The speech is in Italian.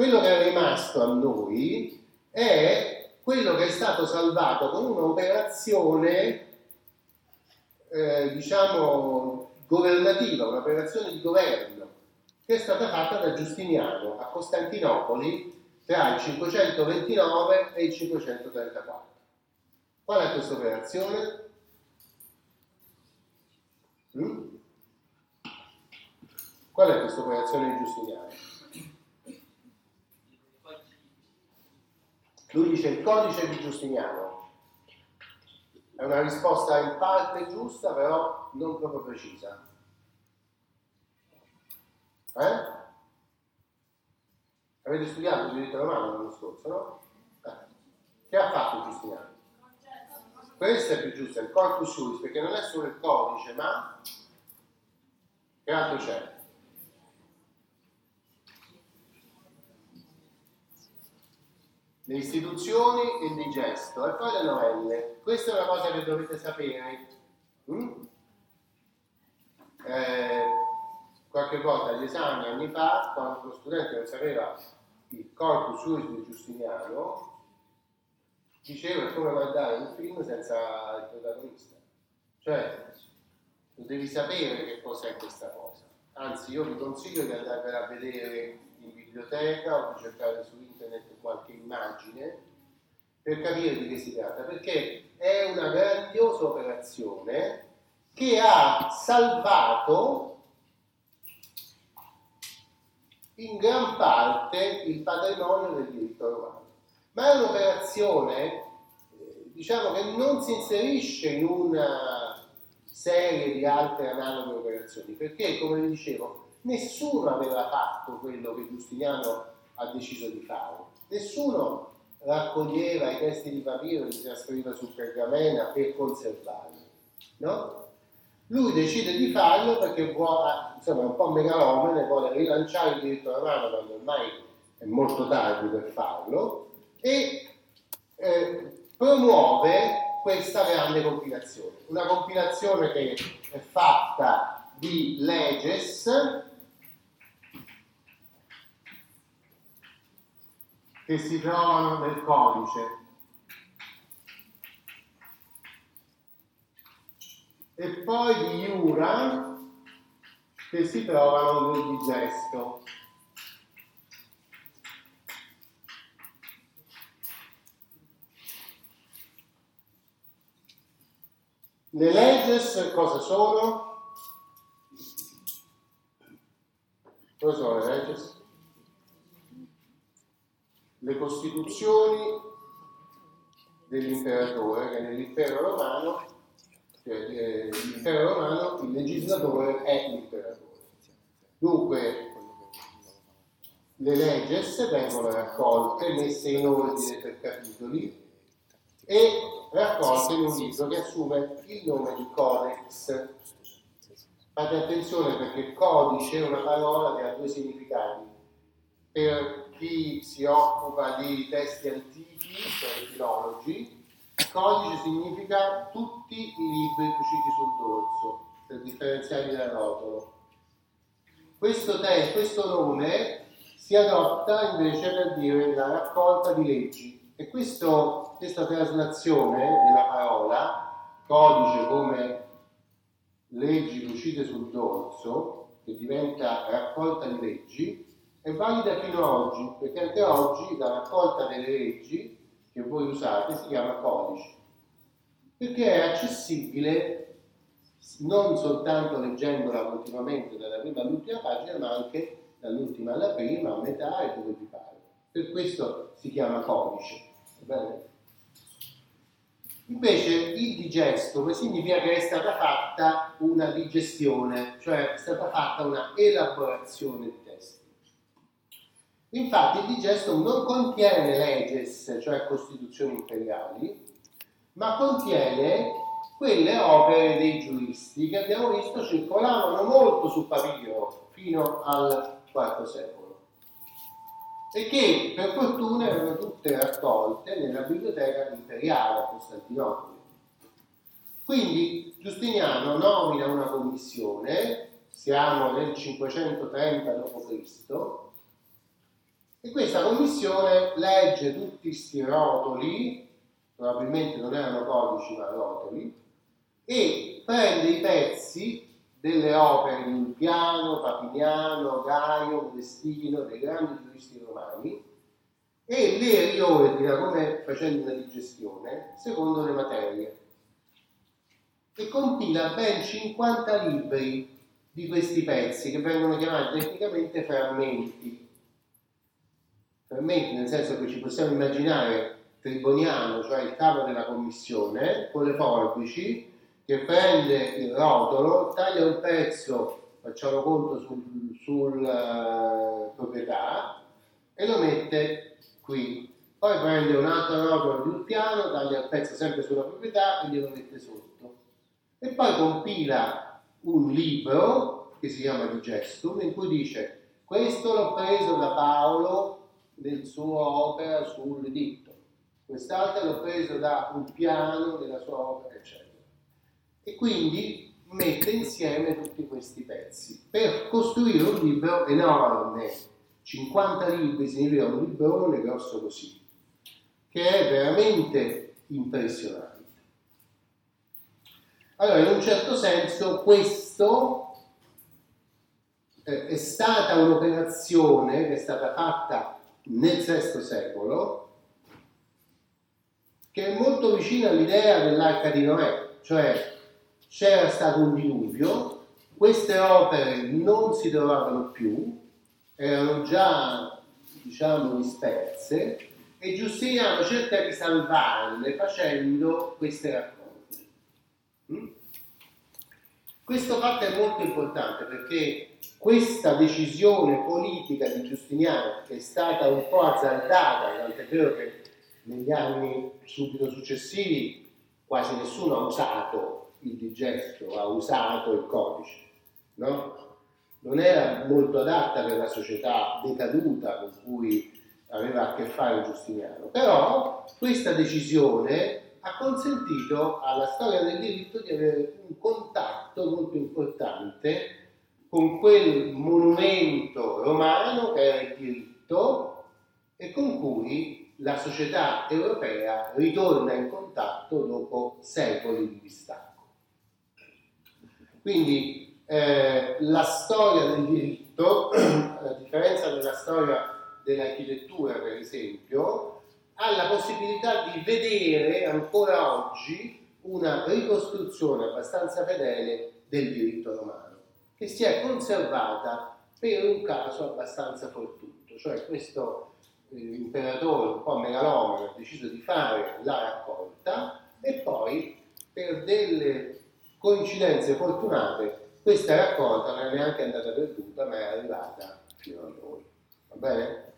Quello che è rimasto a noi è quello che è stato salvato con un'operazione, eh, diciamo, governativa, un'operazione di governo, che è stata fatta da Giustiniano a Costantinopoli tra il 529 e il 534. Qual è questa operazione? Mm? Qual è questa operazione di Giustiniano? Lui dice il codice di Giustiniano. È una risposta in parte giusta, però non proprio precisa. Eh? Avete studiato il diritto romano l'anno scorso, no? Eh. Che ha fatto Giustiniano? Questo è più giusto, è il corpus juris, perché non è solo il codice, ma che altro c'è? Le istituzioni e il digesto e poi le novelle. Questa è una cosa che dovete sapere. Mm? Eh, qualche volta agli esami, anni fa, quando lo studente non sapeva il corpus juris di Giustiniano, diceva come guardare un film senza il protagonista. Cioè, tu devi sapere che cos'è questa cosa. Anzi, io vi consiglio di andare a vedere in biblioteca o di cercare su internet qualche immagine per capire di che si tratta, perché è una grandiosa operazione che ha salvato in gran parte il patrimonio del diritto romano. Ma è un'operazione, eh, diciamo, che non si inserisce in una serie di altre analoghe operazioni, perché, come vi dicevo, nessuno aveva fatto quello che Giustiniano ha deciso di fare. Nessuno raccoglieva i testi di papiro e li trasferiva su pergamena per conservarli, no? Lui decide di farlo perché vuole, insomma, è un po' megalomane, vuole rilanciare il diritto romano quando ormai è molto tardi per farlo e eh, promuove questa grande compilazione. Una compilazione che è fatta di leges, che si trovano nel codice. E poi di Iura che si trovano nel digesto. Le legges cosa sono? Cosa sono le legges? Le costituzioni dell'imperatore, che nell'impero romano, cioè, eh, l'impero romano, il legislatore è l'imperatore. Dunque, le legges vengono raccolte, messe in ordine per capitoli e raccolte in un libro che assume il nome di codex. Fate attenzione perché codice è una parola che ha due significati. Per chi si occupa di testi antichi, cioè i filologi, codice significa tutti i libri cuciti sul dorso, per differenziarli dal rotolo. Questo, te, questo nome si adotta invece per dire la raccolta di leggi e questo, questa traslazione della parola, codice come leggi cucite sul dorso, che diventa raccolta di leggi, è valida fino ad oggi, perché anche oggi la raccolta delle leggi che voi usate si chiama codice, perché è accessibile non soltanto leggendola continuamente dalla prima all'ultima pagina, ma anche dall'ultima alla prima, a metà e dove vi pare. Per questo si chiama codice. Invece il digesto significa che è stata fatta una digestione, cioè è stata fatta una elaborazione di testi. Infatti il digestum non contiene leges, cioè costituzioni imperiali, ma contiene quelle opere dei giuristi che abbiamo visto circolavano molto su papiro fino al IV secolo e che per fortuna erano tutte raccolte nella biblioteca imperiale a Costantinopoli. Quindi Giustiniano nomina una commissione, siamo nel 530 d.C., E questa commissione legge tutti questi rotoli, probabilmente non erano codici ma rotoli, e prende i pezzi delle opere di Ulpiano, Papiniano, Gaio, Modestino, dei grandi giuristi romani, e le riordina come facendo una digestione secondo le materie e compila ben 50 libri di questi pezzi che vengono chiamati tecnicamente frammenti. Frammenti nel senso che ci possiamo immaginare Triboniano, cioè il capo della commissione, con le forbici, che prende il rotolo, taglia un pezzo, facciamo conto sul, sul uh, proprietà, e lo mette qui. Poi prende un altro rotolo di un piano, taglia il pezzo sempre sulla proprietà e glielo mette sotto. E poi compila un libro che si chiama Digestum, in cui dice questo l'ho preso da Paolo nel suo opera sul ditto, quest'altro l'ho preso da un piano della sua opera, eccetera. E quindi mette insieme tutti questi pezzi per costruire un libro enorme 50 libri significa un librone grosso così, che è veramente impressionante. Allora, in un certo senso, questo eh, è stata un'operazione che è stata fatta nel VI secolo, che è molto vicina all'idea dell'arca di Noè, cioè c'era stato un diluvio, queste opere non si trovavano più, erano già diciamo disperse e Giustiniano cerca di salvarle facendo queste raccolte. Mm? Questo fatto è molto importante perché questa decisione politica di Giustiniano che è stata un po' azzardata, tant'è vero che negli anni subito successivi quasi nessuno ha usato il digesto, ha usato il codice, no? non era molto adatta per la società decaduta con cui aveva a che fare Giustiniano, però questa decisione ha consentito alla storia del diritto di avere un contatto molto importante con quel monumento romano che era il diritto e con cui la società europea ritorna in contatto dopo secoli di distacco. Quindi eh, la storia del diritto, a differenza della storia dell'architettura per esempio, ha la possibilità di vedere ancora oggi una ricostruzione abbastanza fedele del diritto romano, che si è conservata per un caso abbastanza fortuito, cioè questo eh, imperatore un po' megalomano ha deciso di fare la raccolta e poi per delle coincidenze fortunate questa raccolta non è neanche andata perduta, ma è arrivata fino a noi. Va bene?